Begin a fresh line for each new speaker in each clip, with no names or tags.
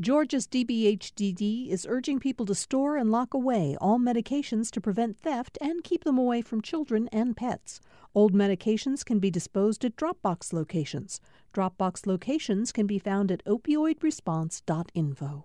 Georgia's DBHDD is urging people to store and lock away all medications to prevent theft and keep them away from children and pets. Old medications can be disposed at Dropbox locations. Dropbox locations can be found at opioidresponse.info.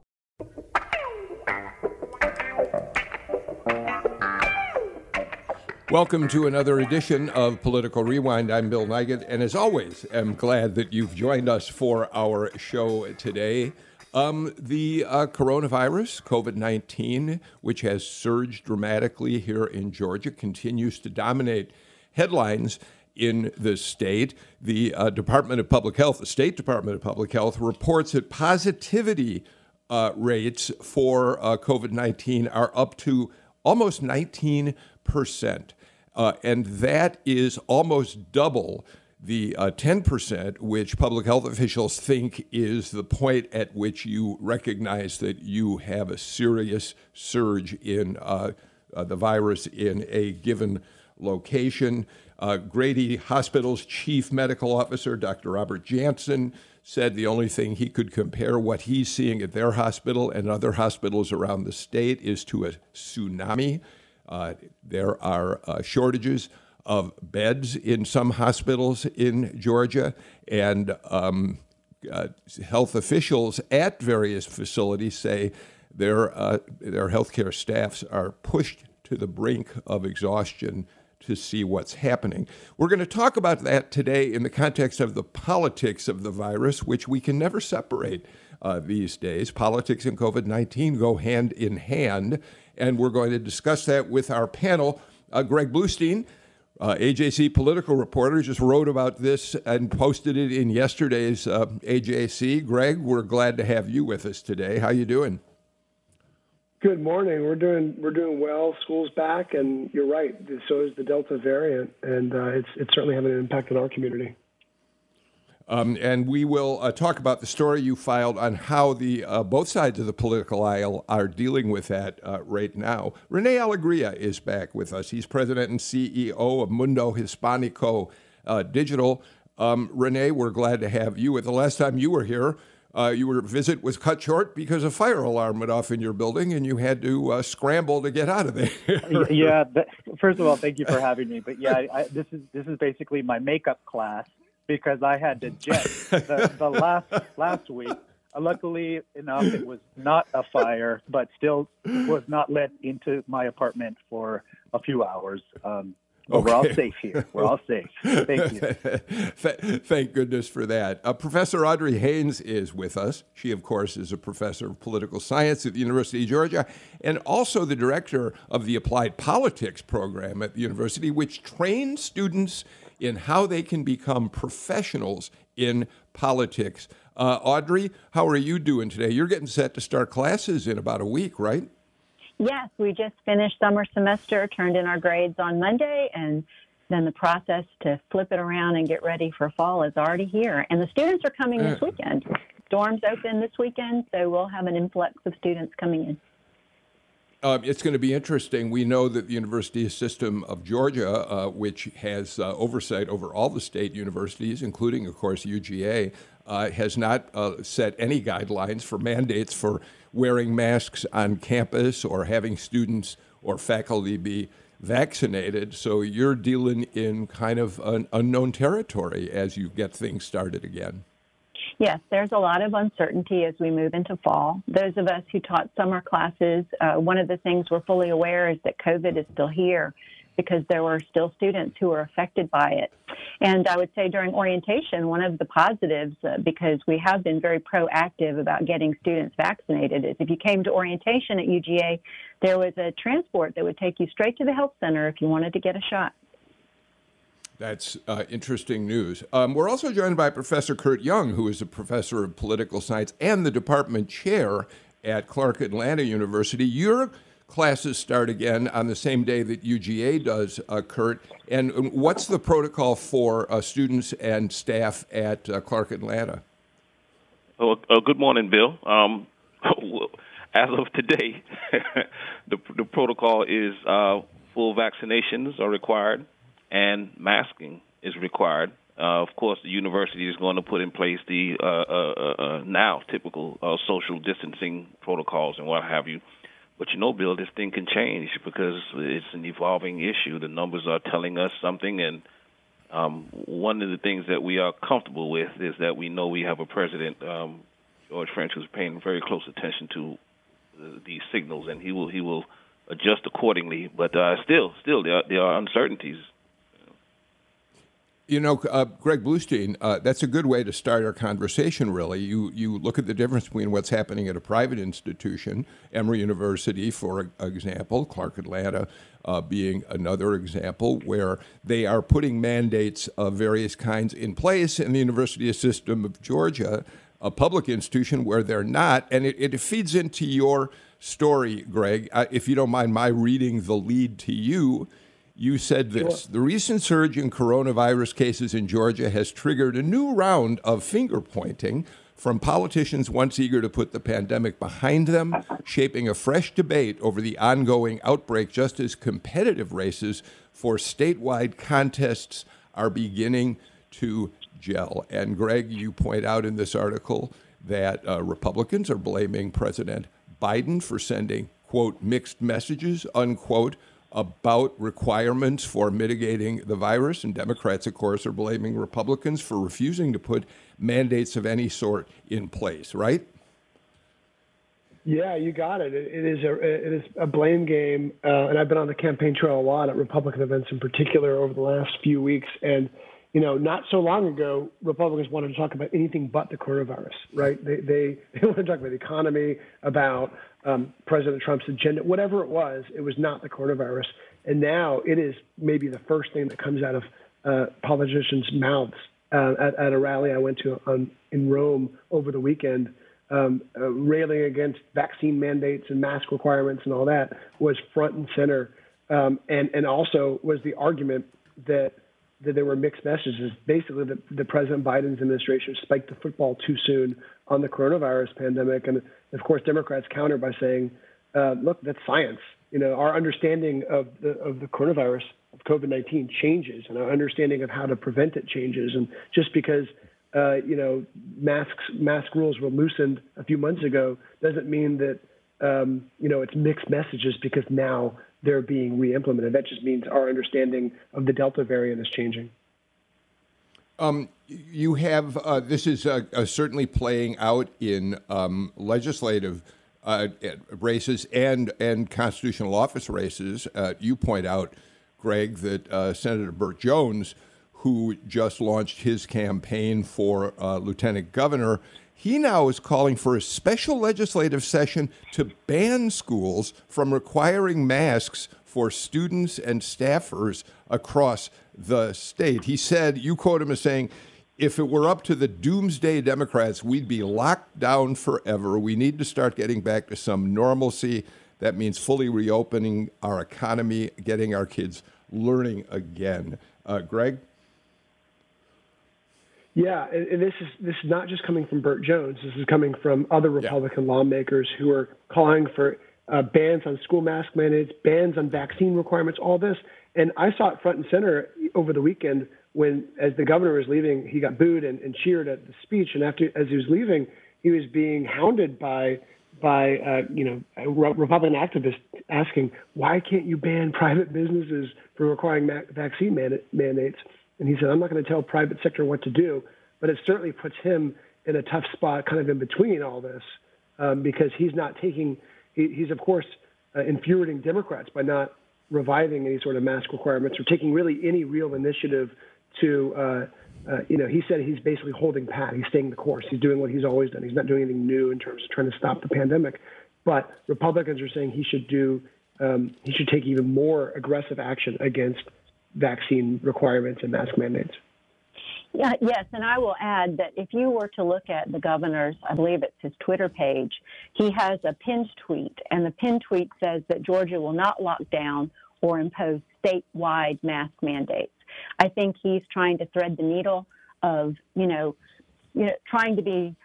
Welcome to another edition of Political Rewind. I'm Bill Nigut, and as always, am glad that you've joined us for our show today. Um, the uh, coronavirus, COVID 19, which has surged dramatically here in Georgia, continues to dominate headlines in the state. The uh, Department of Public Health, the State Department of Public Health, reports that positivity uh, rates for uh, COVID 19 are up to almost 19 percent. Uh, and that is almost double the uh, 10%, which public health officials think is the point at which you recognize that you have a serious surge in uh, uh, the virus in a given location. Uh, Grady Hospital's chief medical officer, Dr. Robert Jansen, said the only thing he could compare what he's seeing at their hospital and other hospitals around the state is to a tsunami. Uh, there are uh, shortages of beds in some hospitals in Georgia, and um, uh, health officials at various facilities say their uh, their healthcare staffs are pushed to the brink of exhaustion to see what's happening. We're going to talk about that today in the context of the politics of the virus, which we can never separate uh, these days. Politics and COVID 19 go hand in hand, and we're going to discuss that with our panel. Uh, Greg Bluestein, uh, AJC political reporter, just wrote about this and posted it in yesterday's uh, AJC. Greg, we're glad to have you with us today. How you doing?
Good morning. We're doing we're doing well. School's back, and you're right. So is the Delta variant, and uh, it's it's certainly having an impact on our community.
Um, and we will uh, talk about the story you filed on how the uh, both sides of the political aisle are dealing with that uh, right now. Rene Alegria is back with us. He's president and CEO of Mundo Hispanico uh, Digital. Um, Rene, we're glad to have you. With the last time you were here, uh, your visit was cut short because a fire alarm went off in your building, and you had to uh, scramble to get out of there.
yeah. first of all, thank you for having me. But yeah, I, this is this is basically my makeup class because I had to jet the, the last last week. Luckily enough, it was not a fire, but still was not let into my apartment for a few hours. Um, Okay. We're all safe here. We're all safe. Thank you.
Thank goodness for that. Uh, professor Audrey Haynes is with us. She, of course, is a professor of political science at the University of Georgia and also the director of the Applied Politics program at the university, which trains students in how they can become professionals in politics. Uh, Audrey, how are you doing today? You're getting set to start classes in about a week, right?
Yes, we just finished summer semester, turned in our grades on Monday, and then the process to flip it around and get ready for fall is already here. And the students are coming this uh. weekend. Dorms open this weekend, so we'll have an influx of students coming in.
Uh, it's going to be interesting. We know that the University System of Georgia, uh, which has uh, oversight over all the state universities, including, of course, UGA, uh, has not uh, set any guidelines for mandates for wearing masks on campus or having students or faculty be vaccinated. So you're dealing in kind of an unknown territory as you get things started again.
Yes, there's a lot of uncertainty as we move into fall. Those of us who taught summer classes, uh, one of the things we're fully aware is that COVID is still here because there were still students who were affected by it. And I would say during orientation, one of the positives, uh, because we have been very proactive about getting students vaccinated, is if you came to orientation at UGA, there was a transport that would take you straight to the health center if you wanted to get a shot.
That's uh, interesting news. Um, we're also joined by Professor Kurt Young, who is a professor of political science and the department chair at Clark Atlanta University. Your classes start again on the same day that UGA does, uh, Kurt. And what's the protocol for uh, students and staff at uh, Clark Atlanta?
Oh, good morning, Bill. Um, as of today, the, the protocol is uh, full vaccinations are required and masking is required Uh, of course, the university is going to put in place the uh, uh, uh, uh now typical uh, social distancing protocols and what have you. But you know, Bill, this thing can change because it's an evolving issue. The numbers are telling us something, and um, one of the things that we are comfortable with is that we know we have a president, um, George French, who's paying very close attention to the, these signals, and he will he will adjust accordingly. But uh, still, still there are, there are uncertainties
you know, uh, Greg Bluestein, uh, that's a good way to start our conversation, really. You, you look at the difference between what's happening at a private institution, Emory University, for example, Clark Atlanta uh, being another example, where they are putting mandates of various kinds in place, in the University System of Georgia, a public institution, where they're not. And it, it feeds into your story, Greg. If you don't mind my reading the lead to you you said this sure. The recent surge in coronavirus cases in Georgia has triggered a new round of finger pointing from politicians once eager to put the pandemic behind them, shaping a fresh debate over the ongoing outbreak, just as competitive races for statewide contests are beginning to gel. And Greg, you point out in this article that uh, Republicans are blaming President Biden for sending, quote, mixed messages, unquote, about requirements for mitigating the virus, and Democrats, of course, are blaming Republicans for refusing to put mandates of any sort in place, right?
Yeah, you got it. It is a it is a blame game, uh, and I've been on the campaign trail a lot at Republican events in particular over the last few weeks. And you know, not so long ago, Republicans wanted to talk about anything but the coronavirus, right? They they they wanted to talk about the economy, about um, President Trump's agenda, whatever it was, it was not the coronavirus. And now it is maybe the first thing that comes out of uh, politicians' mouths. Uh, at, at, a rally I went to in Rome over the weekend, um, uh, railing against vaccine mandates and mask requirements and all that was front and center. Um, and, and also was the argument that that there were mixed messages. Basically, that the President Biden's administration spiked the football too soon on the coronavirus pandemic, and of course, Democrats counter by saying, uh, "Look, that's science. You know, our understanding of the of the coronavirus of COVID-19 changes, and our understanding of how to prevent it changes. And just because uh, you know masks mask rules were loosened a few months ago doesn't mean that um, you know it's mixed messages because now they're being re-implemented. That just means our understanding of the Delta variant is changing.
Um, you have uh, this is uh, uh, certainly playing out in um, legislative uh, races and and constitutional office races. Uh, you point out, Greg, that uh, Senator Burt Jones, who just launched his campaign for lieutenant governor, he now is calling for a special legislative session to ban schools from requiring masks for students and staffers across the state. He said, you quote him as saying, if it were up to the doomsday Democrats, we'd be locked down forever. We need to start getting back to some normalcy. That means fully reopening our economy, getting our kids learning again. Uh, Greg?
Yeah, and this is this is not just coming from Burt Jones. This is coming from other Republican yeah. lawmakers who are calling for uh, bans on school mask mandates, bans on vaccine requirements, all this. And I saw it front and center over the weekend when, as the governor was leaving, he got booed and, and cheered at the speech. And after, as he was leaving, he was being hounded by by uh, you know Republican activists asking, why can't you ban private businesses from requiring ma- vaccine man- mandates? And he said, I'm not going to tell private sector what to do, but it certainly puts him in a tough spot, kind of in between all this, um, because he's not taking. He, he's of course uh, infuriating Democrats by not reviving any sort of mask requirements or taking really any real initiative to, uh, uh, you know, he said he's basically holding pat. He's staying the course. He's doing what he's always done. He's not doing anything new in terms of trying to stop the pandemic. But Republicans are saying he should do, um, he should take even more aggressive action against vaccine requirements and mask mandates.
Yeah, yes, and I will add that if you were to look at the governor's, I believe it's his Twitter page, he has a pinned tweet, and the pinned tweet says that Georgia will not lock down or impose statewide mask mandates. I think he's trying to thread the needle of, you know, you know, trying to be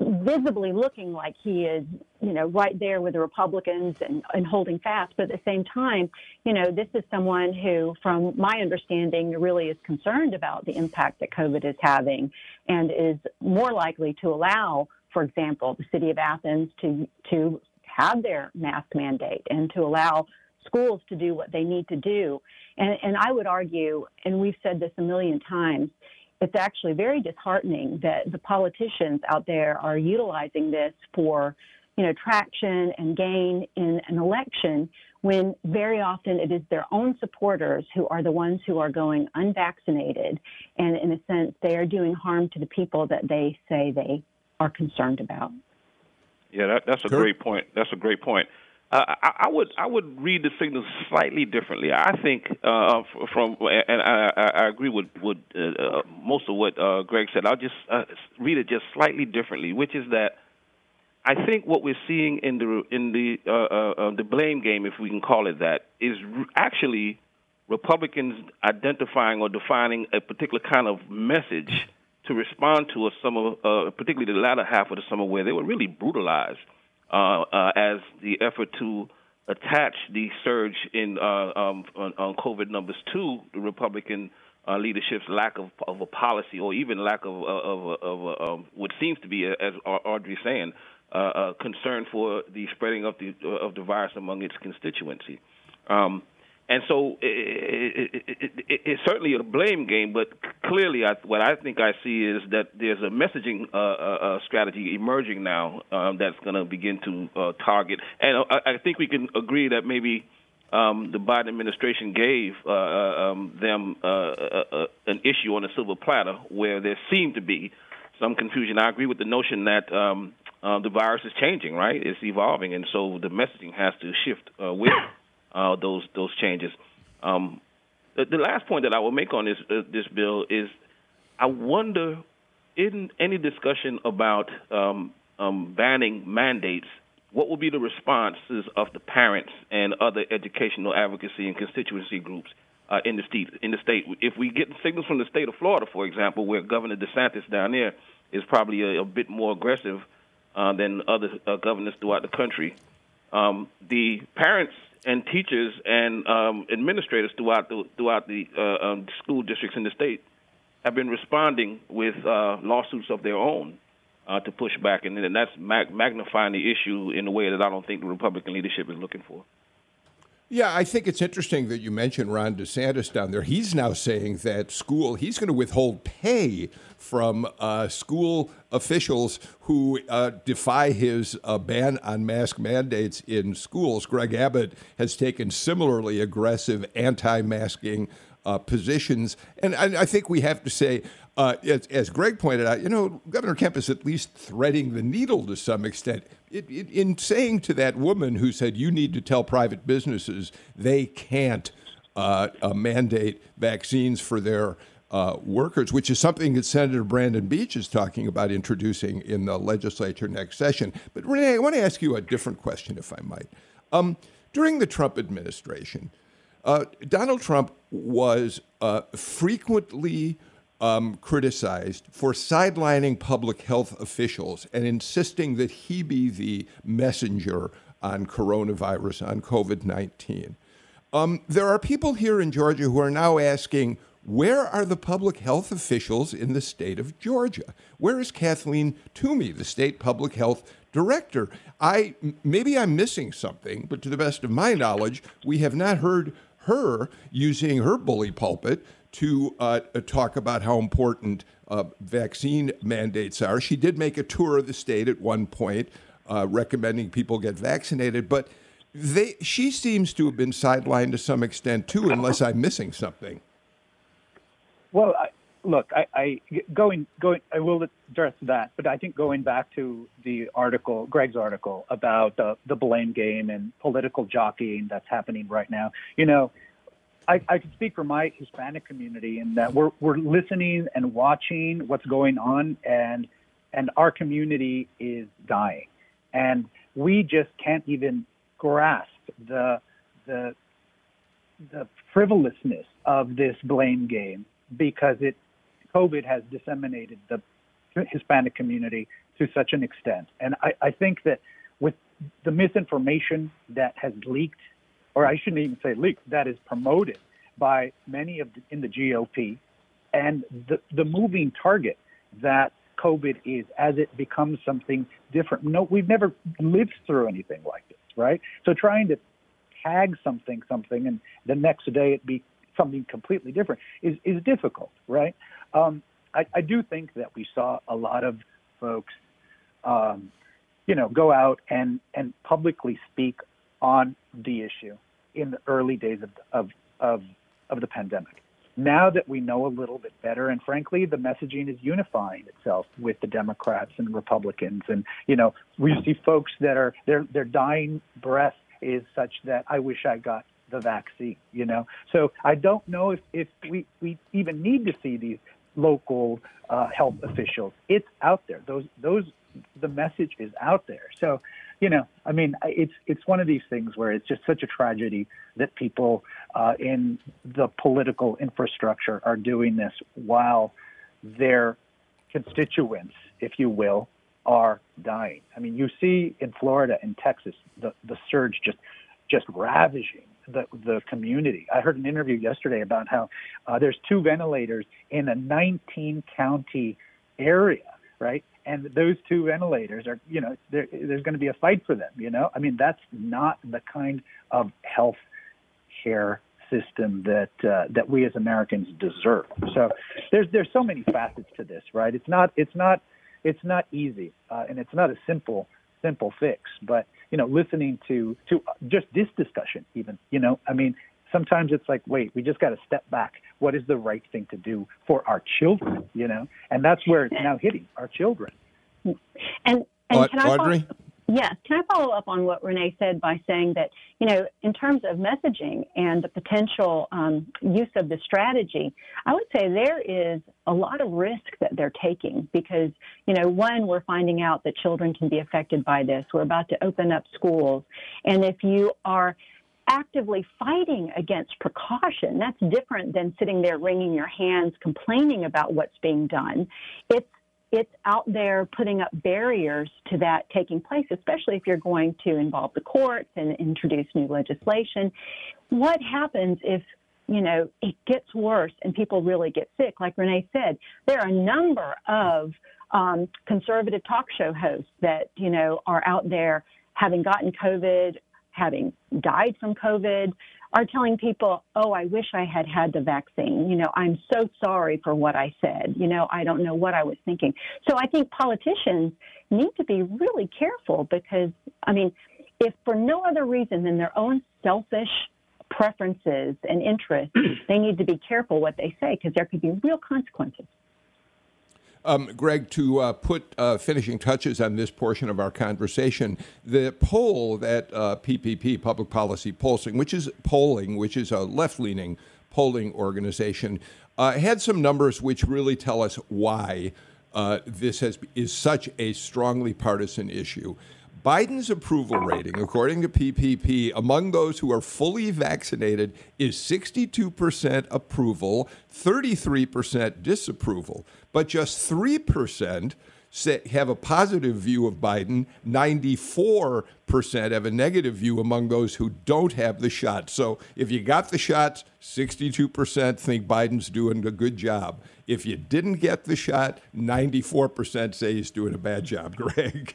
visibly looking like he is, you know, right there with the Republicans and, and holding fast. But at the same time, you know, this is someone who, from my understanding, really is concerned about the impact that COVID is having and is more likely to allow, for example, the city of Athens to, to have their mask mandate and to allow schools to do what they need to do. And, and I would argue, and we've said this a million times, it's actually very disheartening that the politicians out there are utilizing this for, you know, traction and gain in an election when very often it is their own supporters who are the ones who are going unvaccinated. And in a sense, they are doing harm to the people that they say they are concerned about.
Yeah, that, that's a great point. That's a great point. Uh, I, I, would I would read the signals slightly differently. I think uh, from and I, I agree with, with uh, uh, most of what uh, Greg said. I'll just uh, read it just slightly differently, which is that I think what we're seeing in the in the the blame game, if we can call it that, is actually Republicans identifying or defining a particular kind of message to respond to a summer, particularly the latter half of the summer, where they were really brutalized uh, uh, as the effort to attach the surge in uh, um, on, on, COVID numbers to the Republican uh, leadership's lack of, of, a policy or even lack of, of, of um, what seems to be, as Audrey saying, uh, concern for the spreading of the of the virus among its constituency. Um, and so it, it, it, it's certainly a blame game, but clearly, I, what I think I see is that there's a messaging uh, uh, uh strategy emerging now um, that's going to begin to uh, target. And I, I, think we can agree that maybe um, the Biden administration gave uh, uh, um, them an issue on a silver platter where there seemed to be some confusion. I agree with the notion that um, the virus is changing, right? It's evolving, and so the messaging has to shift with uh, those those changes. Um, the, the, last point that I will make on this uh, this bill is, I wonder, in any discussion about um, um, banning mandates, what will be the responses of the parents and other educational advocacy and constituency groups uh, in the state? In the state, if we get signals from the state of Florida, for example, where Governor DeSantis down there is probably a, a bit more aggressive uh, than other uh, governors throughout the country, um, the parents and teachers and um, administrators throughout the throughout the uh, um, school districts in the state have been responding with uh, lawsuits of their own uh, to push back, and, and that's mag- magnifying the issue in a way that I don't think the Republican leadership is looking for.
Yeah, I think it's interesting that you mentioned Ron DeSantis down there. He's now saying that school, he's going to withhold pay from uh, school officials who uh, defy his uh, ban on mask mandates in schools. Greg Abbott has taken similarly aggressive anti masking uh, positions. And I, I, think we have to say, uh, as, as, Greg pointed out, you know, Governor Kemp is at least threading the needle to some extent. It, it, in saying to that woman who said, you need to tell private businesses they can't uh, uh mandate vaccines for their uh, workers, which is something that Senator Brandon Beach is talking about introducing in the legislature next session. But Rene, I want to ask you a different question, if I might. Um, during the Trump administration, uh, Donald Trump was uh, frequently um, criticized for sidelining public health officials and insisting that he be the messenger on coronavirus, on COVID 19. Um, there are people here in Georgia who are now asking, where are the public health officials in the state of Georgia? Where is Kathleen Toomey, the state public health director? I maybe I'm missing something, but to the best of my knowledge, we have not heard her using her bully pulpit to uh, talk about how important uh, vaccine mandates are. She did make a tour of the state at one point, uh, recommending people get vaccinated, but they, she seems to have been sidelined to some extent too, unless I'm missing something.
Well, I, look, I, I going going I will address that, but I think going back to the article, Greg's article about the the blame game and political jockeying that's happening right now. You know, I, I can speak for my Hispanic community in that we're we're listening and watching what's going on, and and our community is dying, and we just can't even grasp the the the frivolousness of this blame game because it COVID has disseminated the Hispanic community to such an extent. And I, I think that with the misinformation that has leaked, or I shouldn't even say leaked, that is promoted by many of the, in the GOP, and the, the moving target that COVID is as it becomes something different. No, we've never lived through anything like this, right? So trying to tag something something and the next day it be something completely different is, is difficult, right? Um, I, I do think that we saw a lot of folks, um, you know, go out and, and publicly speak on the issue in the early days of, of, of, of the pandemic. Now that we know a little bit better, and frankly, the messaging is unifying itself with the Democrats and Republicans, and you know, we see folks that are their their dying breath is such that I wish I got the vaccine. You know, so I don't know if if we we even need to see these local uh, health officials. It's out there. Those those the message is out there. So, you know, I mean, it's it's one of these things where it's just such a tragedy that people uh, in the political infrastructure are doing this while their constituents, if you will, are dying. I mean, you see in Florida and Texas the the surge just just ravaging the the community. I heard an interview yesterday about how uh, there's two ventilators in a 19 county area, right? And those two ventilators are, you know, there's going to be a fight for them. You know, I mean, that's not the kind of health care system that uh, that we as Americans deserve. So there's there's so many facets to this, right? It's not it's not it's not easy, uh, and it's not a simple simple fix. But you know, listening to to just this discussion, even you know, I mean, sometimes it's like, wait, we just got to step back. What is the right thing to do for our children? You know, and that's where it's now hitting our children.
And and can I
Audrey.
follow, yes, can I follow up on what Rene said by saying that you know, in terms of messaging and the potential um, use of the strategy, I would say there is a lot of risk that they're taking because you know, one, we're finding out that children can be affected by this. We're about to open up schools, and if you are actively fighting against precaution. That's different than sitting there wringing your hands, complaining about what's being done. It's it's out there putting up barriers to that taking place, especially if you're going to involve the courts and introduce new legislation. What happens if you know it gets worse and people really get sick? Like Rene said, there are a number of um, conservative talk show hosts that you know are out there having gotten COVID, having died from COVID, are telling people, oh, I wish I had had the vaccine. You know, I'm so sorry for what I said. You know, I don't know what I was thinking. So I think politicians need to be really careful because, I mean, if for no other reason than their own selfish preferences and interests, they need to be careful what they say because there could be real consequences.
Um, Greg, to uh, put uh, finishing touches on this portion of our conversation, the poll that uh, PPP, Public Policy Polling, which is polling, which is a left-leaning polling organization, uh, had some numbers which really tell us why uh, this has, is such a strongly partisan issue. Biden's approval rating, according to PPP, among those who are fully vaccinated is 62% approval, 33% disapproval, but just 3% say, have a positive view of Biden, 94% have a negative view among those who don't have the shot. So if you got the shots, 62% think Biden's doing a good job. If you didn't get the shot, 94% say he's doing a bad job, Greg.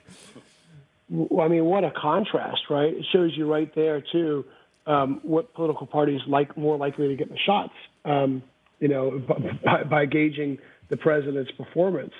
I mean, what a contrast, right? It shows you right there too um, what political parties like more likely to get the shots. Um, you know, by, by, gauging the president's performance.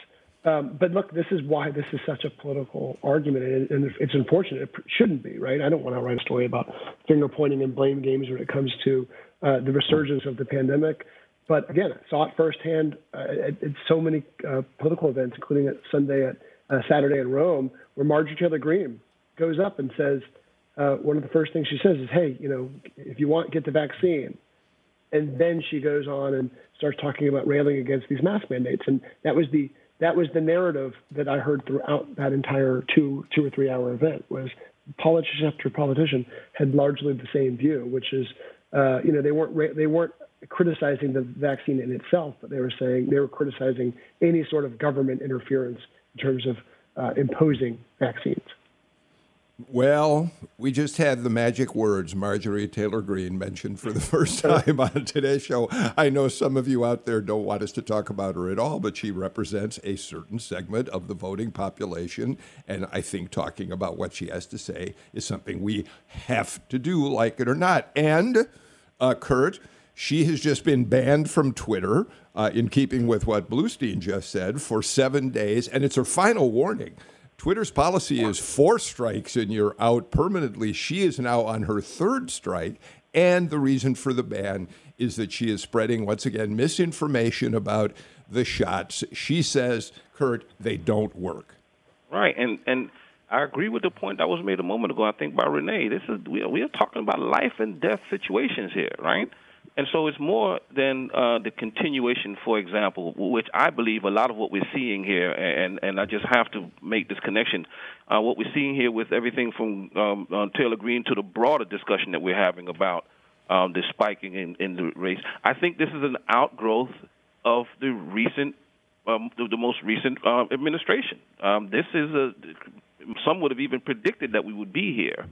Um, but look, this is why this is such a political argument, and, and, it's unfortunate. It shouldn't be, right? I don't want to write a story about finger pointing and blame games when it comes to uh, the resurgence of the pandemic. But again, I saw it firsthand uh, at, at, so many uh, political events, including at Sunday at uh, Saturday in Rome, where Marjorie Taylor Greene goes up and says, uh, one of the first things she says is, "Hey, you know, if you want, get the vaccine." And then she goes on and starts talking about railing against these mask mandates, and that was the that was the narrative that I heard throughout that entire two two or three hour event. Was politician after politician had largely the same view, which is, uh, you know, they weren't they weren't criticizing the vaccine in itself, but they were saying they were criticizing any sort of government interference in terms of uh, imposing vaccines.
Well, we just had the magic words Marjorie Taylor Greene mentioned for the first time on today's show. I know some of you out there don't want us to talk about her at all, but she represents a certain segment of the voting population. And I think talking about what she has to say is something we have to do, like it or not. And, uh, Kurt, she has just been banned from Twitter, uh, in keeping with what Bluestein just said, for seven days. And it's her final warning. Twitter's policy is four strikes and you're out permanently. She is now on her third strike. And the reason for the ban is that she is spreading, once again, misinformation about the shots. She says, Kurt, they don't work.
Right. And, and, I agree with the point that was made a moment ago. I think by Rene. This is we are, we are talking about life and death situations here, right? And so it's more than uh, the continuation, for example, which I believe a lot of what we're seeing here, and, and I just have to make this connection. Uh, what we're seeing here with everything from um, uh, Taylor Greene to the broader discussion that we're having about um, the spiking in, in the race, I think this is an outgrowth of the recent, um, the, the, most recent uh, administration. Um, this is a, some would have even predicted that we would be here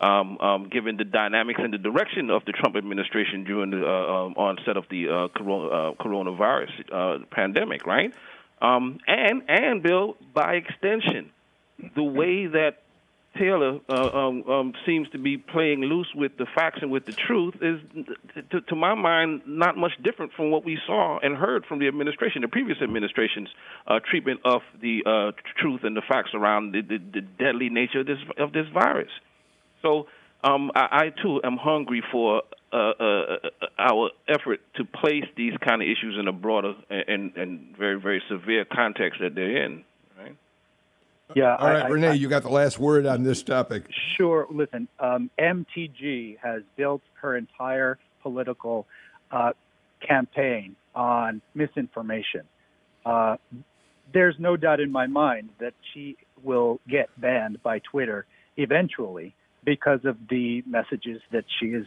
um, um, given the dynamics and the direction of the Trump administration during the uh, um, onset of the uh, corona, uh, coronavirus uh, pandemic, right? Um, and and Bill, by extension, the way that Taylor um, um, seems to be playing loose with the facts and with the truth is, to, to, my mind, not much different from what we saw and heard from the administration, the previous administration's treatment of the truth and the facts around the, the, the, deadly nature of this of this virus. So um, I, I, too am hungry for uh, uh, uh, our effort to place these kind of issues in a broader and, and very very severe context that they're in. Right?
Yeah. All right, I, Rene, I, you got the last word on this topic.
Sure. Listen, um, MTG has built her entire political uh, campaign on misinformation. Uh, there's no doubt in my mind that she will get banned by Twitter eventually because of the messages that she has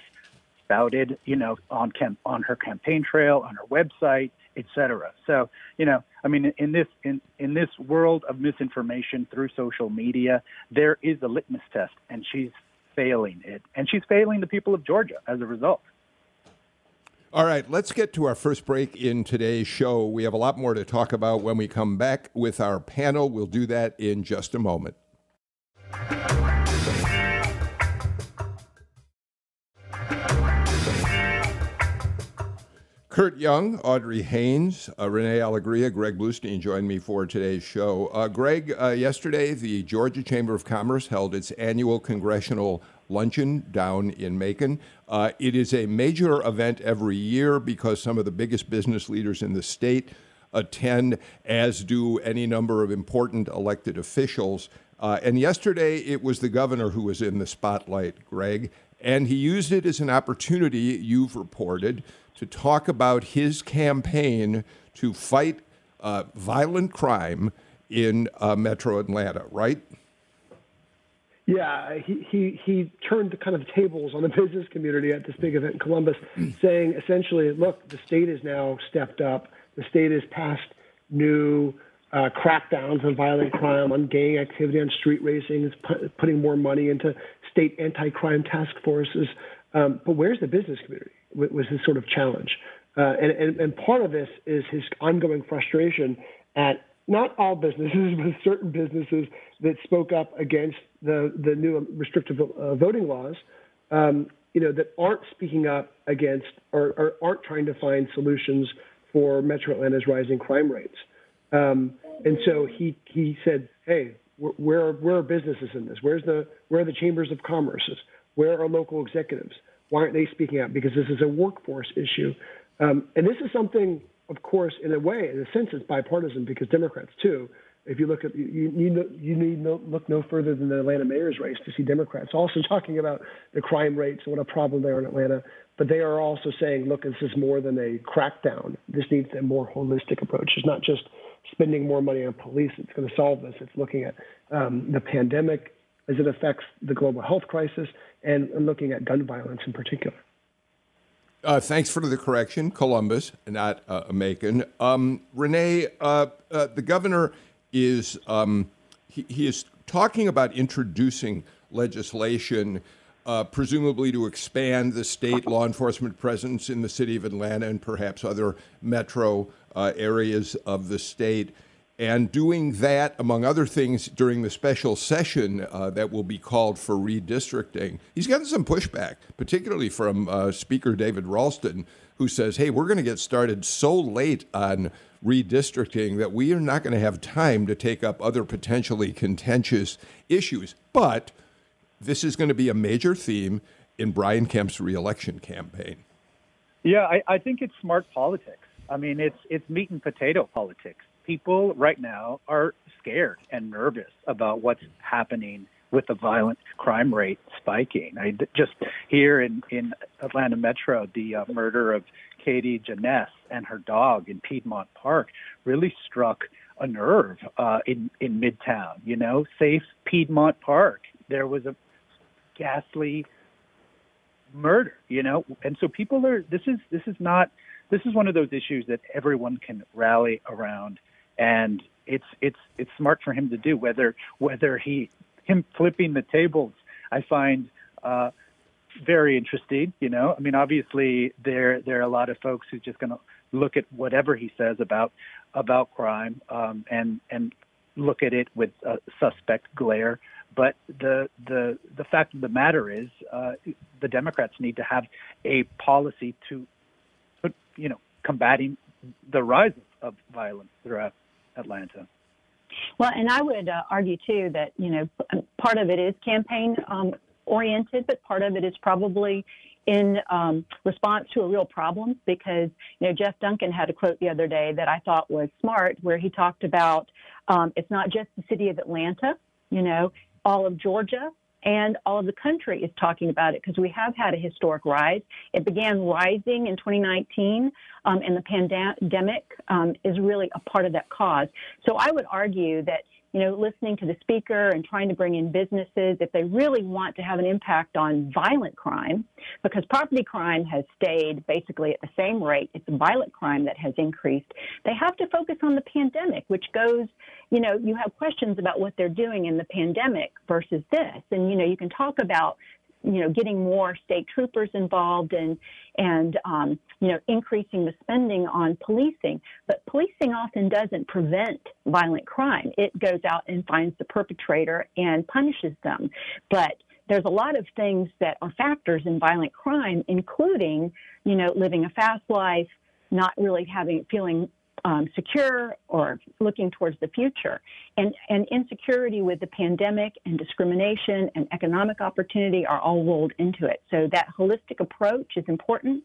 spouted, you know, on on her campaign trail, on her website, etc. So, you know, I mean, in this in in this world of misinformation through social media, there is a litmus test, and she's failing it, and she's failing the people of Georgia as a result.
All right, let's get to our first break in today's show. We have a lot more to talk about when we come back with our panel. We'll do that in just a moment. Kurt Young, Audrey Haynes, uh, Rene Alegria, Greg Bluestein joined me for today's show. Uh, Greg, uh, yesterday the Georgia Chamber of Commerce held its annual congressional luncheon down in Macon. Uh, it is a major event every year because some of the biggest business leaders in the state attend, as do any number of important elected officials. Uh, and yesterday it was the governor who was in the spotlight, Greg, and he used it as an opportunity, you've reported to talk about his campaign to fight uh, violent crime in uh, Metro Atlanta, right?
Yeah, he, he, he turned the kind of tables on the business community at this big event in Columbus, saying essentially, look, the state is now stepped up. The state has passed new uh, crackdowns on violent crime, on gang activity, on street racing, is pu- putting more money into state anti crime task forces. Um, but where's the business community? Was his sort of challenge. Uh, and, and, and part of this is his ongoing frustration at not all businesses, but certain businesses that spoke up against the, the new restrictive uh, voting laws, um, you know, that aren't speaking up against or, or, aren't trying to find solutions for Metro Atlanta's rising crime rates. Um, and so he, he said, hey, where, where are businesses in this? Where's the, where are the chambers of commerces? Where are local executives? Why aren't they speaking out? Because this is a workforce issue. Um, and this is something, of course, in a way, in a sense, it's bipartisan because Democrats, too, if you look at you, you, you need no, look no further than the Atlanta mayor's race to see Democrats also talking about the crime rates and what a problem they are in Atlanta. But they are also saying, look, this is more than a crackdown. This needs a more holistic approach. It's not just spending more money on police that's going to solve this. It's looking at um, the pandemic as it affects the global health crisis and, looking at gun violence in particular.
Uh, thanks for the correction, Columbus, not uh, Macon. Um, Rene, uh, uh, the governor is um, he, he is talking about introducing legislation, uh, presumably to expand the state law enforcement presence in the city of Atlanta and perhaps other metro uh, areas of the state. And doing that, among other things, during the special session uh, that will be called for redistricting. He's gotten some pushback, particularly from uh, Speaker David Ralston, who says, hey, we're going to get started so late on redistricting that we are not going to have time to take up other potentially contentious issues. But this is going to be a major theme in Brian Kemp's reelection campaign.
Yeah, I, I think it's smart politics. I mean, it's it's meat and potato politics. People right now are scared and nervous about what's happening with the violent crime rate spiking. I just here in in Atlanta Metro, the uh, murder of Katie Janness and her dog in Piedmont Park really struck a nerve uh, in in Midtown. You know, safe Piedmont Park. There was a ghastly murder. You know, and so people are. This is this is not. This is one of those issues that everyone can rally around, and it's it's it's smart for him to do. Whether whether he him flipping the tables, I find. Uh, very interesting. You know, I mean, obviously there there are a lot of folks who's just going to look at whatever he says about about crime um, and and look at it with a suspect glare. But the the the fact of the matter is, uh, the Democrats need to have a policy to, put, you know, combating the rise of violence throughout Atlanta.
Well, and I would uh, argue too that you know part of it is campaign um, oriented, but part of it is probably in um, response to a real problem because you know Jeff Duncan had a quote the other day that I thought was smart, where he talked about um, it's not just the city of Atlanta, you know, all of Georgia and all of the country is talking about it because we have had a historic rise. It began rising in 2019, um, and the pandemic um, is really a part of that cause. So I would argue that you know, listening to the speaker and trying to bring in businesses if they really want to have an impact on violent crime, because property crime has stayed basically at the same rate. It's violent crime that has increased. They have to focus on the pandemic, which goes, you know, you have questions about what they're doing in the pandemic versus this. And, you know, you can talk about you know, getting more state troopers involved and and um, you know increasing the spending on policing. But policing often doesn't prevent violent crime. It goes out and finds the perpetrator and punishes them. But there's a lot of things that are factors in violent crime, including you know living a fast life, not really having feeling um, secure or looking towards the future. And, and insecurity with the pandemic and discrimination and economic opportunity are all rolled into it. So that holistic approach is important.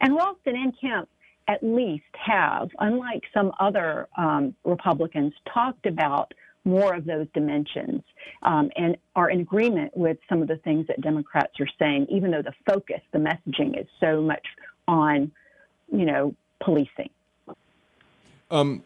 And Ralston and Kemp at least have, unlike some other um, Republicans, talked about more of those dimensions um, and are in agreement with some of the things that Democrats are saying, even though the focus, the messaging is so much on, you know, policing.
Um,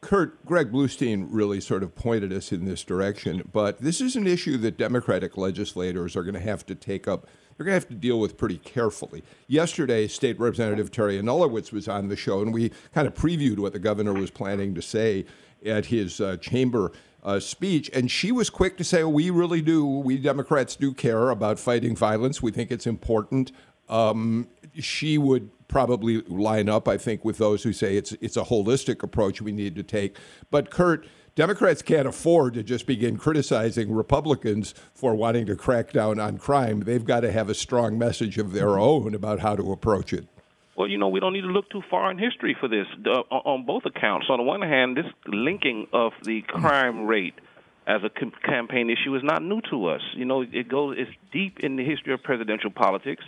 Kurt, Greg Bluestein really sort of pointed us in this direction, but this is an issue that Democratic legislators are going to have to take up. They're going to have to deal with pretty carefully. Yesterday, State Representative Teri Anulewicz was on the show, and we kind of previewed what the governor was planning to say at his uh, chamber uh, speech. And she was quick to say, We really do, we Democrats do care about fighting violence. We think it's important. Um, she would probably line up, I think, with those who say it's it's a holistic approach we need to take. But Kurt, Democrats can't afford to just begin criticizing Republicans for wanting to crack down on crime. They've got to have a strong message of their own about how to approach it.
Well, you know, we don't need to look too far in history for this uh, on both accounts. On the one hand, this linking of the crime rate as a campaign issue is not new to us. You know, it goes it's deep in the history of presidential politics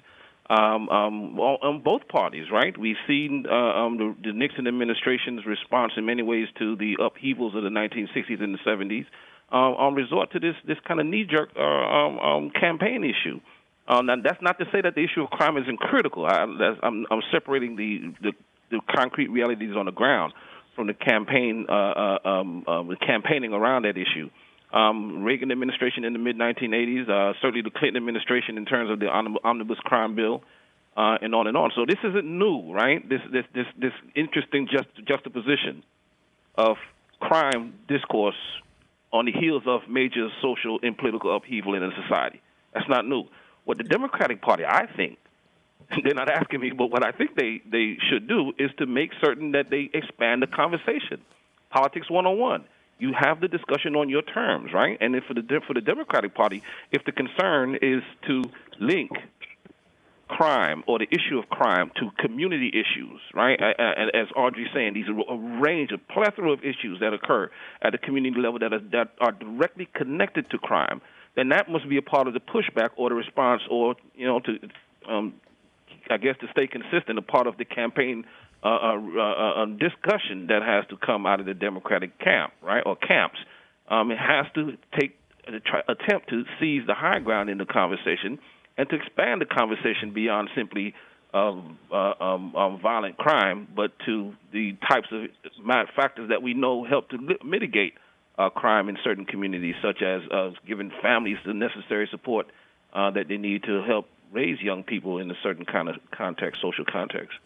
um, um, on both parties, right? We've seen uh, um, the, the, Nixon administration's response in many ways to the upheavals of the 1960s and the 70s um, on resort to this this kind of knee-jerk uh, um, um, campaign issue. Uh, now, that's not to say that the issue of crime isn't critical. I, am separating the, the, the concrete realities on the ground from the campaign, uh, uh, um, uh, the campaigning around that issue um, Reagan administration in the mid 1980s, uh, certainly the Clinton administration in terms of the omnibus crime bill, uh, and on and on. So this isn't new, right? This this this this interesting just, juxtaposition of crime discourse on the heels of major social and political upheaval in a society. That's not new. What the Democratic Party, I think, they're not asking me, but what I think they, they should do is to make certain that they expand the conversation. Politics 101. You have the discussion on your terms, right? And for the for the Democratic Party, if the concern is to link crime or the issue of crime to community issues, right? As Audrey's saying, these are a range, a plethora of issues that occur at the community level that are, that are directly connected to crime. Then that must be a part of the pushback or the response, or you know, to um, I guess to stay consistent, a part of the campaign uh, uh, uh discussion that has to come out of the Democratic camp, right, or camps. Um, it has to take try, attempt to seize the high ground in the conversation and to expand the conversation beyond simply um, uh, um, um, violent crime, but to the types of factors that we know help to mitigate uh, crime in certain communities, such as uh, giving families the necessary support uh, that they need to help raise young people in a certain kind of context, social context.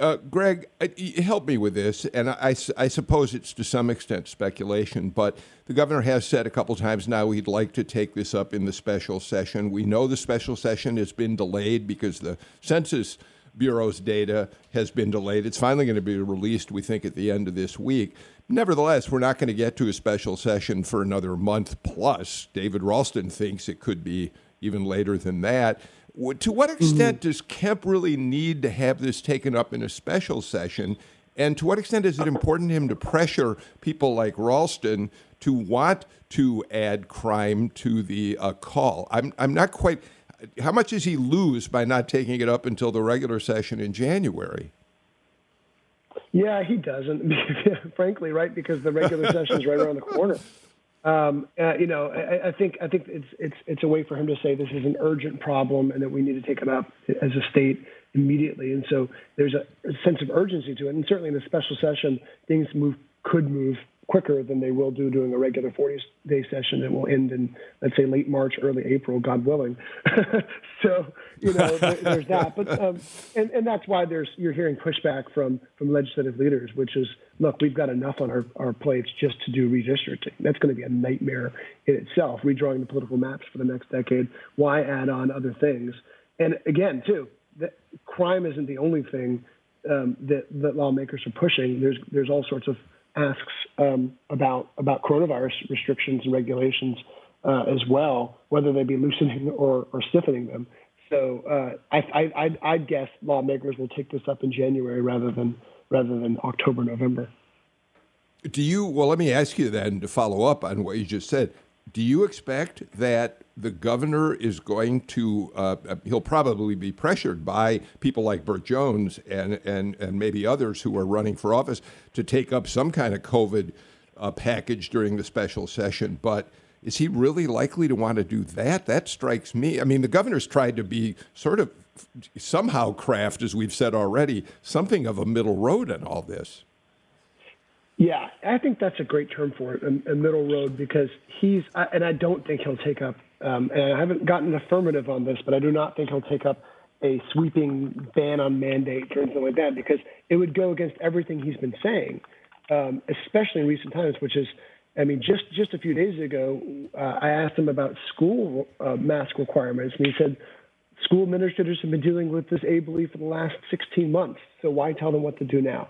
Uh, Greg, uh, help me with this, and I, I, suppose it's to some extent speculation, but the governor has said a couple times now he'd like to take this up in the special session. We know the special session has been delayed because the Census Bureau's data has been delayed. It's finally going to be released, we think, at the end of this week. Nevertheless, we're not going to get to a special session for another month plus. David Ralston thinks it could be even later than that. To what extent mm-hmm. does Kemp really need to have this taken up in a special session? And to what extent is it important to him to pressure people like Ralston to want to add crime to the uh, call? I'm, I'm not quite. How much does he lose by not taking it up until the regular session in January?
Yeah, he doesn't. Frankly, right? Because the regular session is right around the corner. Um, uh, you know, I, I, think I think it's it's it's a way for him to say this is an urgent problem and that we need to take it up as a state immediately. And so there's a, a sense of urgency to it. And certainly in the special session, things move could move quicker than they will do during a regular 40 day session that will end in, let's say, late March, early April, God willing. so, you know, there, there's that. But, um, and, and that's why there's, you're hearing pushback from, from legislative leaders, which is, look, we've got enough on our, our plates just to do redistricting. That's going to be a nightmare in itself, redrawing the political maps for the next decade. Why add on other things? And again, too, that crime isn't the only thing um, that, that lawmakers are pushing. There's, there's all sorts of asks um, about about coronavirus restrictions and regulations uh, as well, whether they be loosening or, or stiffening them. So uh, I, I, I, guess lawmakers will take this up in January rather than rather than October November.
Do you? Well, let me ask you then to follow up on what you just said. Do you expect that the governor is going to, uh, he'll probably be pressured by people like Burt Jones and, and, and maybe others who are running for office to take up some kind of COVID uh, package during the special session. But is he really likely to want to do that? That strikes me. I mean, the governor's tried to be sort of somehow craft, as we've said already, something of a middle road in all this.
Yeah, I think that's a great term for it, a middle road, because he's, and I don't think he'll take up, um, and I haven't gotten an affirmative on this, but I do not think he'll take up a sweeping ban on mandates or anything like that, because it would go against everything he's been saying, um, especially in recent times, which is, I mean, just just a few days ago, uh, I asked him about school uh, mask requirements, and he said school administrators have been dealing with this ably for the last 16 months, so why tell them what to do now?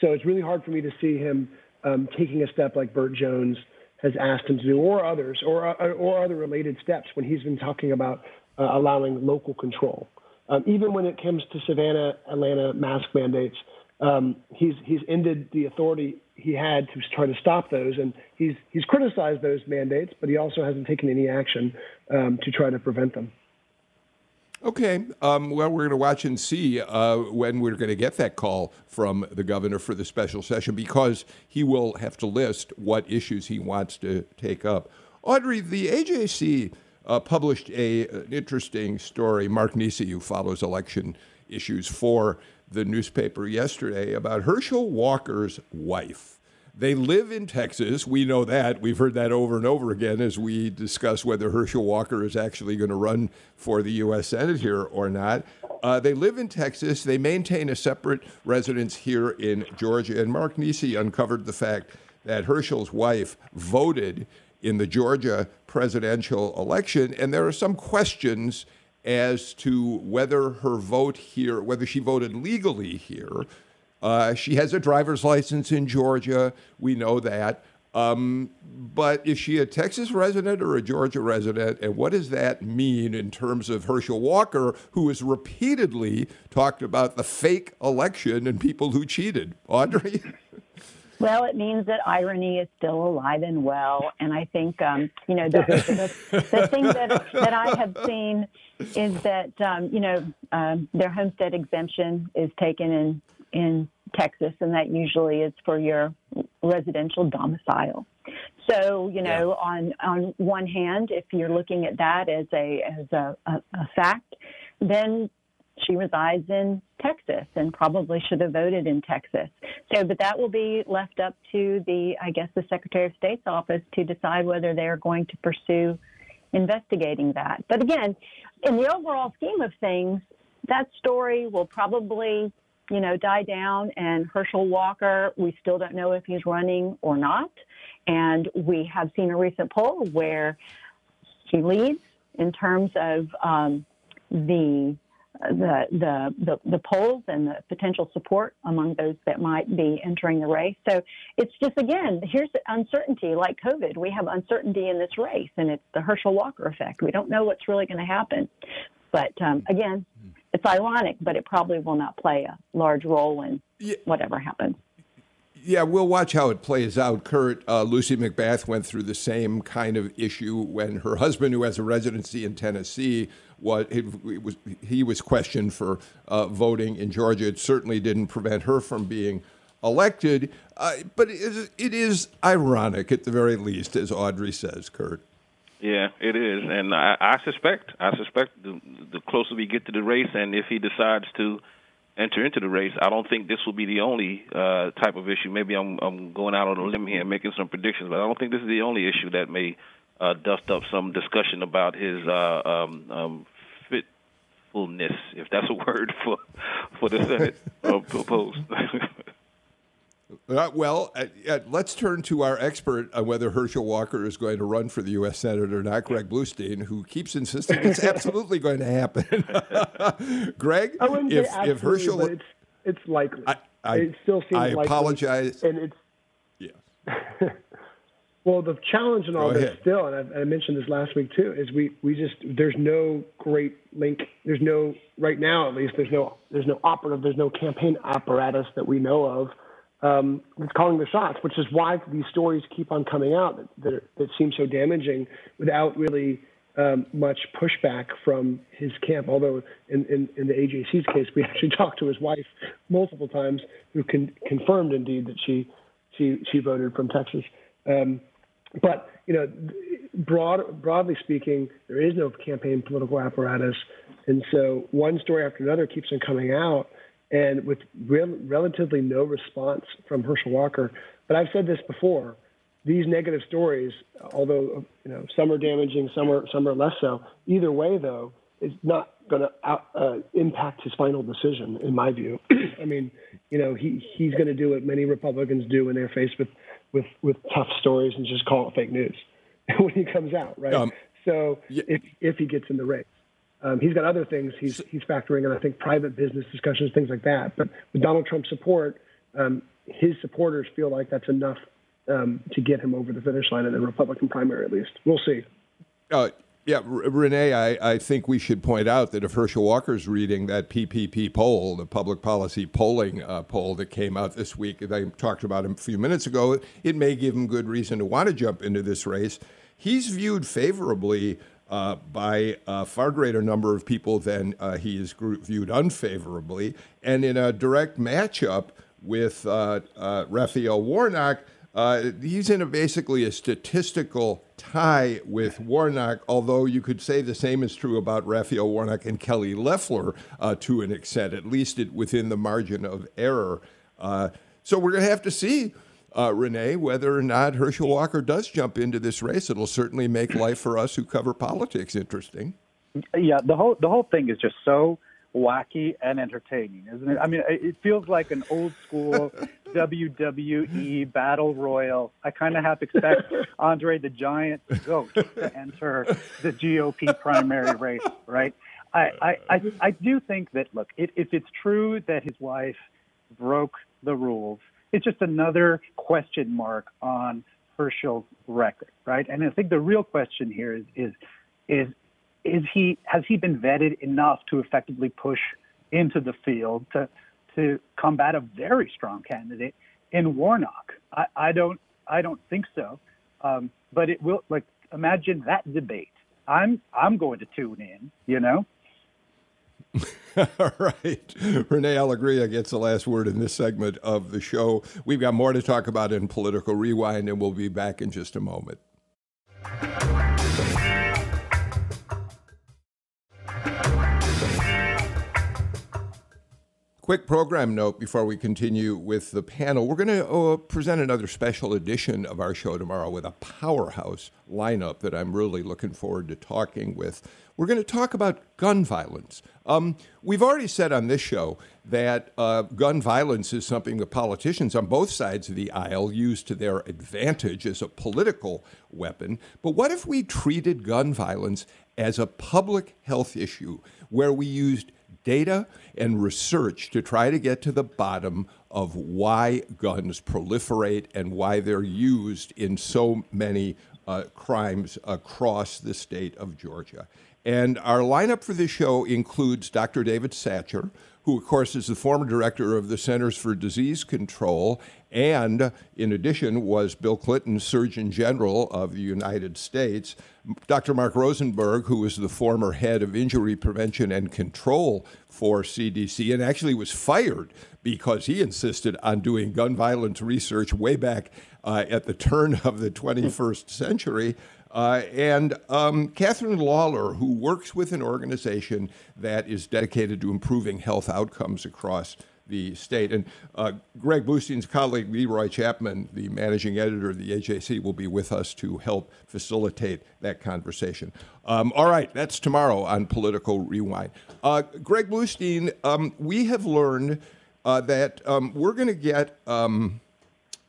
So it's really hard for me to see him um, taking a step like Burt Jones has asked him to do, or others, or uh, or other related steps when he's been talking about uh, allowing local control. Um, even when it comes to Savannah, Atlanta mask mandates, um, he's he's ended the authority he had to try to stop those, and he's he's criticized those mandates, but he also hasn't taken any action um, to try to prevent them.
Okay. Um, well, we're going to watch and see uh, when we're going to get that call from the governor for the special session because he will have to list what issues he wants to take up. Audrey, the AJC uh, published a, an interesting story. Mark Niesse, who follows election issues for the newspaper yesterday, about Herschel Walker's wife. They live in Texas. We know that. We've heard that over and over again as we discuss whether Herschel Walker is actually going to run for the U.S. Senate here or not. Uh, they live in Texas. They maintain a separate residence here in Georgia. And Mark Niesse uncovered the fact that Herschel's wife voted in the Georgia presidential election, and there are some questions as to whether her vote here, whether she voted legally here. Uh, she has a driver's license in Georgia. We know that. Um, but is she a Texas resident or a Georgia resident? And what does that mean in terms of Herschel Walker, who has repeatedly talked about the fake election and people who cheated? Audrey?
Well, it means that irony is still alive and well. And I think, um, you know, the, the, the, thing that, that I have seen is that, um, you know, um, their homestead exemption is taken in, in Texas, and that usually is for your residential domicile. So, you know, yeah. on, on one hand, if you're looking at that as a, as a, a, a fact, then she resides in Texas and probably should have voted in Texas. So, but that will be left up to the, I guess, the Secretary of State's office to decide whether they're going to pursue investigating that. But again, in the overall scheme of things, that story will probably, you know, die down. And Herschel Walker, we still don't know if he's running or not. And we have seen a recent poll where he leads in terms of um, the the, the, the, the, polls and the potential support among those that might be entering the race. So it's just, again, here's uncertainty like COVID. We have uncertainty in this race, and it's the Herschel Walker effect. We don't know what's really going to happen. But um, again, it's ironic, but it probably will not play a large role in whatever happens.
Yeah, we'll watch how it plays out. Kurt, uh, Lucy McBath went through the same kind of issue when her husband, who has a residency in Tennessee, was, was he was questioned for uh, voting in Georgia. It certainly didn't prevent her from being elected, uh, but it is, it is ironic at the very least, as Audrey says, Kurt.
Yeah, it is, and I, I suspect I suspect the, the closer we get to the race, and if he decides to enter into the race. I don't think this will be the only uh, type of issue. Maybe I'm, I'm going out on a limb here making some predictions, but I don't think this is the only issue that may uh, dust up some discussion about his uh, um, um, fitfulness, if that's a word for for the Senate uh, proposed.
Uh, well, uh, uh, let's turn to our expert on whether Herschel Walker is going to run for the U.S. Senate or not, Greg Bluestein, who keeps insisting it's absolutely going to happen. Greg,
if, if Herschel. It's, it's likely. I, I, it still seems I
likely. apologize.
And it's.
Yes.
well, the challenge in all Go this ahead. still, and I, I mentioned this last week too, is we, we just, there's no great link. There's no, right now at least, there's no, there's no operative, there's no campaign apparatus that we know of um, that's calling the shots, which is why these stories keep on coming out that, that, are, that seem so damaging without really um, much pushback from his camp. Although in, in, in, the AJC's case, we actually talked to his wife multiple times, who con- confirmed indeed that she she she voted from Texas. Um, but you know, broad, broadly speaking, there is no campaign political apparatus, and so one story after another keeps on coming out and with rel- relatively no response from Herschel Walker. But I've said this before: these negative stories, although you know some are damaging, some are some are less so. Either way, though, is not going to uh, impact his final decision, in my view. I mean, you know, he he's going to do what many Republicans do when they're faced with with with tough stories and just call it fake news when he comes out, right? Um, so yeah. if if he gets in the race. Um, he's got other things he's he's factoring in. I think private business discussions, things like that. But with Donald Trump's support, um, his supporters feel like that's enough um, to get him over the finish line in the Republican primary, at least. We'll see.
Uh, yeah, Rene, I, I think we should point out that if Herschel Walker's reading that PPP poll, the public policy polling uh, poll that came out this week, that I talked about him a few minutes ago, it may give him good reason to want to jump into this race. He's viewed favorably uh, by a far greater number of people than uh, he is viewed unfavorably. And in a direct matchup with uh, uh Raphael Warnock, uh, he's in a basically a statistical tie with Warnock, although you could say the same is true about Raphael Warnock and Kelly Loeffler uh, to an extent, at least it, within the margin of error. so we're going to have to see uh, Rene, whether or not Herschel Walker does jump into this race. It'll certainly make life for us who cover politics interesting.
Yeah, the whole the whole thing is just so wacky and entertaining, isn't it? I mean, it feels like an old school WWE battle royal. I kind of have to expect Andre the Giant Goat to enter the GOP primary race, right? I, I, I, I do think that, look, it, if it's true that his wife broke the rules, it's just another question mark on Herschel's record, right? And I think the real question here is, is, is, is he, has he been vetted enough to effectively push into the field to, to combat a very strong candidate in Warnock? I, I don't, I don't think so. Um, but it will, like, imagine that debate. I'm, I'm going to tune in, you know?
All right. Rene Alegria gets the last word in this segment of the show. We've got more to talk about in Political Rewind, and we'll be back in just a moment. Quick program note before we continue with the panel. We're going to uh, present another special edition of our show tomorrow with a powerhouse lineup that I'm really looking forward to talking with. We're going to talk about gun violence. Um, we've already said on this show that uh, gun violence is something that politicians on both sides of the aisle use to their advantage as a political weapon. But what if we treated gun violence as a public health issue where we used data and research to try to get to the bottom of why guns proliferate and why they're used in so many uh, crimes across the state of Georgia. And our lineup for this show includes Dr. David Satcher, who, of course, is the former director of the Centers for Disease Control, and in addition, was Bill Clinton's Surgeon General of the United States. Dr. Mark Rosenberg, who was the former head of injury prevention and control for CDC, and actually was fired because he insisted on doing gun violence research way back uh, at the turn of the 21st century. Uh, and um, Catherine Lawler, who works with an organization that is dedicated to improving health outcomes across the state. And uh, Greg Bluestein's colleague, Leroy Chapman, the managing editor of the AJC, will be with us to help facilitate that conversation. Um, all right, that's tomorrow on Political Rewind. Uh, Greg Bluestein, um, we have learned uh, that um, we're going to get um,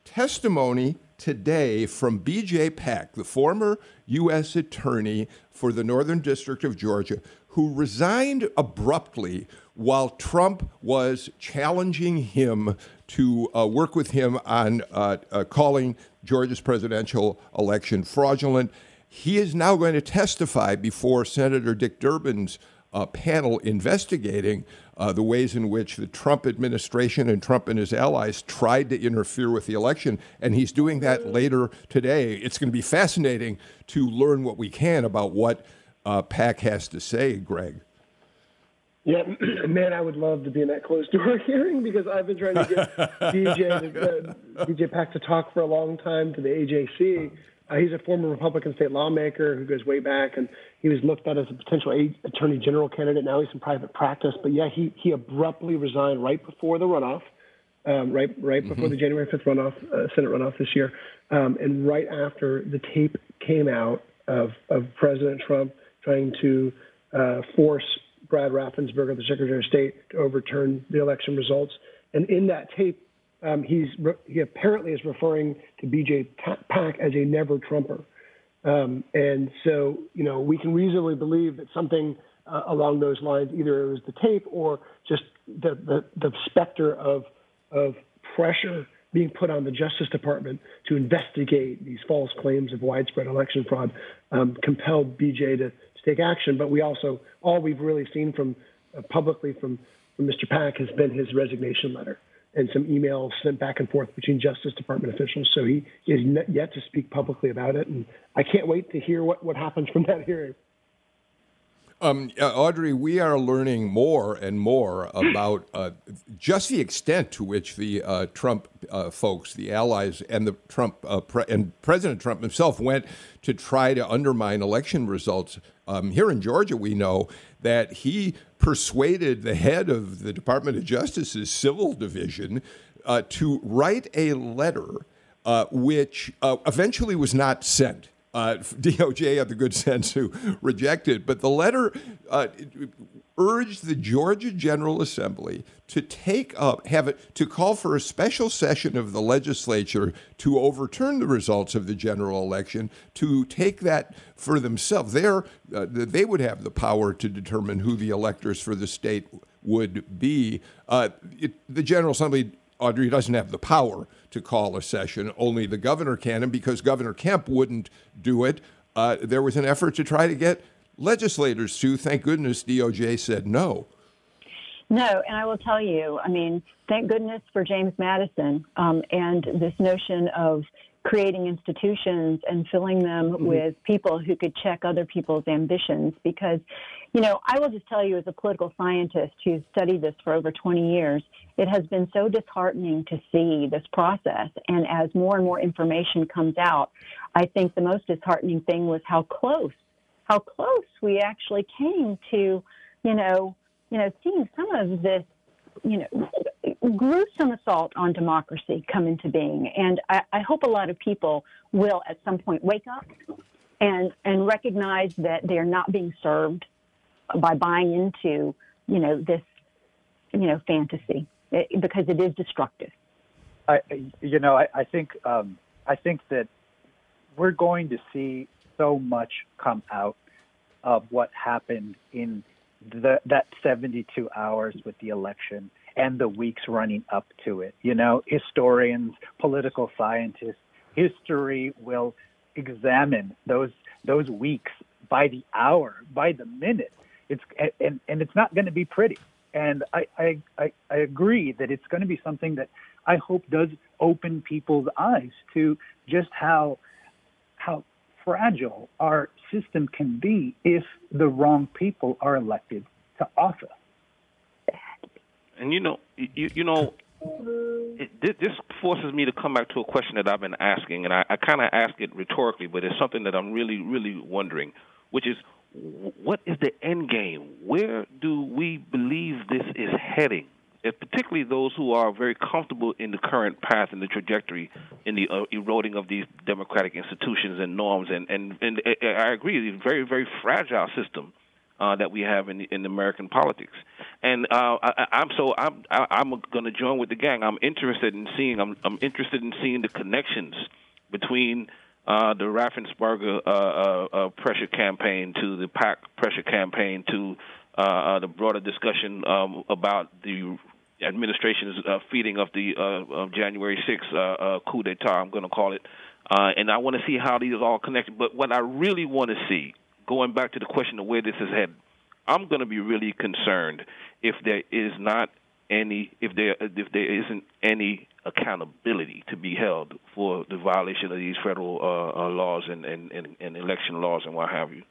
testimony today from BJ Pak, the former U.S. Attorney for the Northern District of Georgia, who resigned abruptly while Trump was challenging him to uh, work with him on uh, uh, calling Georgia's presidential election fraudulent. He is now going to testify before Senator Dick Durbin's uh, panel investigating uh, the ways in which the Trump administration and Trump and his allies tried to interfere with the election. And he's doing that later today. It's going to be fascinating to learn what we can about what uh, Pak has to say, Greg.
Yeah, man, I would love to be in that closed door hearing because I've been trying to get BJ, uh, BJ Pak to talk for a long time to the AJC. Uh, he's a former Republican state lawmaker who goes way back, and he was looked at as a potential attorney general candidate. Now he's in private practice, but yeah, he he abruptly resigned right before the runoff, um, right right mm-hmm. before the January 5th runoff, uh, Senate runoff this year, um, and right after the tape came out of of President Trump trying to uh, force Brad Raffensperger, the Secretary of State, to overturn the election results, and in that tape um, he's he apparently is referring to BJ Pak as a never Trumper, um, and so you know we can reasonably believe that something uh, along those lines, either it was the tape or just the the, the specter of of pressure being put on the Justice Department to investigate these false claims of widespread election fraud, um, compelled BJ to, to, take action. But we also all we've really seen from uh, publicly from from Mr. Pak has been his resignation letter and some emails sent back and forth between Justice Department officials. So he is yet to speak publicly about it, and I can't wait to hear what, what happens from that hearing.
Um, uh, Audrey, we are learning more and more about uh, just the extent to which the uh, Trump uh, folks, the allies, and the Trump uh, pre- and President Trump himself went to try to undermine election results. Um, here in Georgia, we know that he persuaded the head of the Department of Justice's civil division uh, to write a letter which eventually was not sent uh, DOJ had the good sense to reject it, but the letter uh, urged the Georgia General Assembly to take up, have it, to call for a special session of the legislature to overturn the results of the general election, to take that for themselves. They're, uh, they would have the power to determine who the electors for the state would be. Uh, it, the General Assembly, Audrey, doesn't have the power to call a session. Only the governor can, and because Governor Kemp wouldn't do it, uh, there was an effort to try to get legislators to. Thank goodness DOJ said no.
No, and I will tell you, I mean, thank goodness for James Madison um, and this notion of creating institutions and filling them mm-hmm. with people who could check other people's ambitions. Because, you know, I will just tell you as a political scientist who's studied this for over 20 years, it has been so disheartening to see this process. And as more and more information comes out, I think the most disheartening thing was how close, how close we actually came to, you know, you know, seeing some of this, you know, gruesome assault on democracy come into being. And I, I hope a lot of people will at some point wake up and and recognize that they are not being served by buying into, you know, this, you know, fantasy it, eh, because it is destructive.
I, you know, I, I think um, I think that we're going to see so much come out of what happened in the, that 72 hours with the election and the weeks running up to it. You know, historians, political scientists, history will examine those those weeks by the hour, by the minute. It's and and it's not going to be pretty. And I, I I I agree that it's going to be something that I hope does open people's eyes to just how how fragile our system can be if the wrong people are elected to office.
And you know, you, you know, it, this forces me to come back to a question that I've been asking, and I, I kind of ask it rhetorically, but it's something that I'm really, really wondering, which is, what is the end game? Where do we believe this is heading? And particularly those who are very comfortable in the current path and the trajectory in the uh, eroding of these democratic institutions and norms. And, and, and I agree, it's a very, very fragile system. Uh, that we have in, in American politics, and uh, I, I'm so I'm I, I'm going to join with the gang. I'm interested in seeing I'm I'm interested in seeing the connections between uh, the Raffensperger uh, uh, uh, pressure campaign to the Pak pressure campaign to uh, uh, the broader discussion um, about the administration's uh, feeding of the uh, of January 6th uh, uh, coup d'état. I'm going to call it, uh, and I want to see how these all connected. But what I really want to see, going back to the question of where this is headed, I'm going to be really concerned if there is not any if there if there isn't any accountability to be held for the violation of these federal uh, uh, laws and, and, and, and election laws and what have you.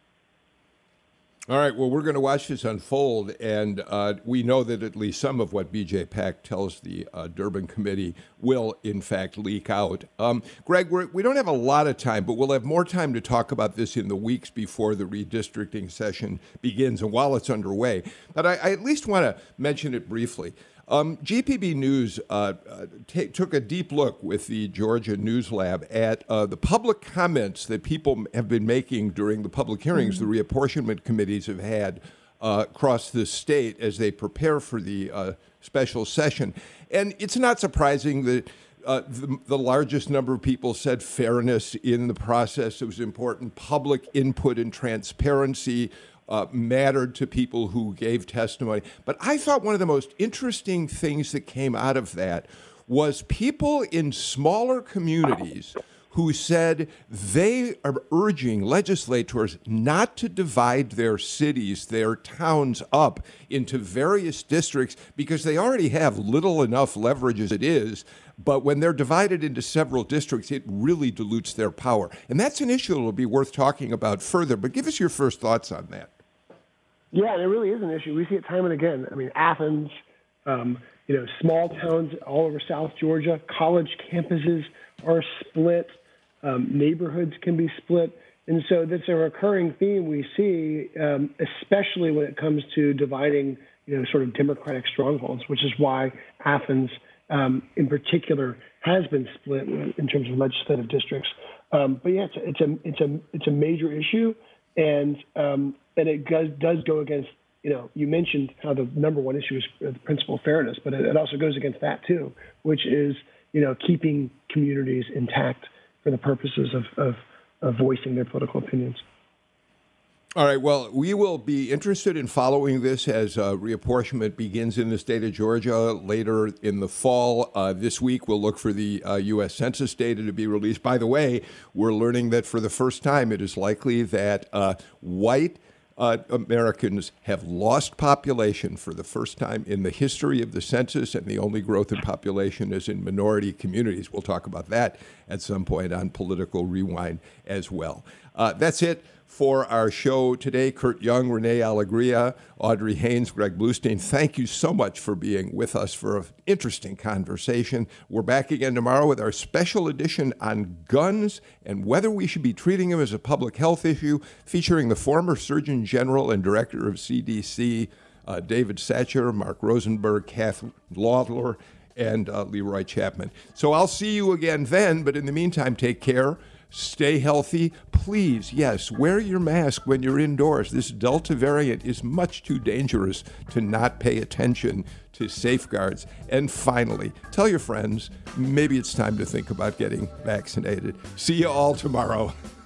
All right. Well, we're going to watch this unfold, and uh, we know that at least some of what BJ Pak tells the uh, Durbin Committee will, in fact, leak out. Um, Greg, we're, we do not have a lot of time, but we'll have more time to talk about this in the weeks before the redistricting session begins and while it's underway. But I, I at least want to mention it briefly. Um, GPB News uh, uh, t- took a deep look with the Georgia News Lab at uh, the public comments that people have been making during the public hearings mm-hmm. the reapportionment committees have had uh, across the state as they prepare for the uh, special session. And it's not surprising that. Uh, the, the, largest number of people said fairness in the process. It was important. Public input and transparency uh, mattered to people who gave testimony. But I thought one of the most interesting things that came out of that was people in smaller communities who said they are urging legislators not to divide their cities, their towns up into various districts because they already have little enough leverage as it is. But when they're divided into several districts, it really dilutes their power. And that's an issue that will be worth talking about further. But give us your first thoughts on that.
Yeah, and it really is an issue. We see it time and again. I mean, Athens, um, you know, small towns all over South Georgia, college campuses are split, um, neighborhoods can be split. And so that's a recurring theme we see, um, especially when it comes to dividing, you know, sort of democratic strongholds, which is why Athens, um, in particular, has been split in terms of legislative districts. Um, but yeah, it's a, it's a it's a it's a major issue, and um, and it does, does go against you know, you mentioned how the number one issue is the principle of fairness, but it also goes against that too, which is, you know, keeping communities intact for the purposes of, of, of voicing their political opinions.
All right. Well, we will be interested in following this as uh, reapportionment begins in the state of Georgia later in the fall. Uh, this week, we'll look for the uh, U.S. Census data to be released. By the way, we're learning that for the first time, it is likely that uh, white uh, Americans have lost population for the first time in the history of the census, and the only growth in population is in minority communities. We'll talk about that at some point on Political Rewind as well. Uh, that's it for our show today. Kurt Young, Rene Alegria, Audrey Haynes, Greg Bluestein, thank you so much for being with us for an interesting conversation. We're back again tomorrow with our special edition on guns and whether we should be treating them as a public health issue, featuring the former Surgeon General and Director of CDC, uh, David Satcher, Mark Rosenberg, Kath Lawler, and uh, Leroy Chapman. So I'll see you again then, but in the meantime, take care. Stay healthy. Please, yes, wear your mask when you're indoors. This Delta variant is much too dangerous to not pay attention to safeguards. And finally, tell your friends maybe it's time to think about getting vaccinated. See you all tomorrow.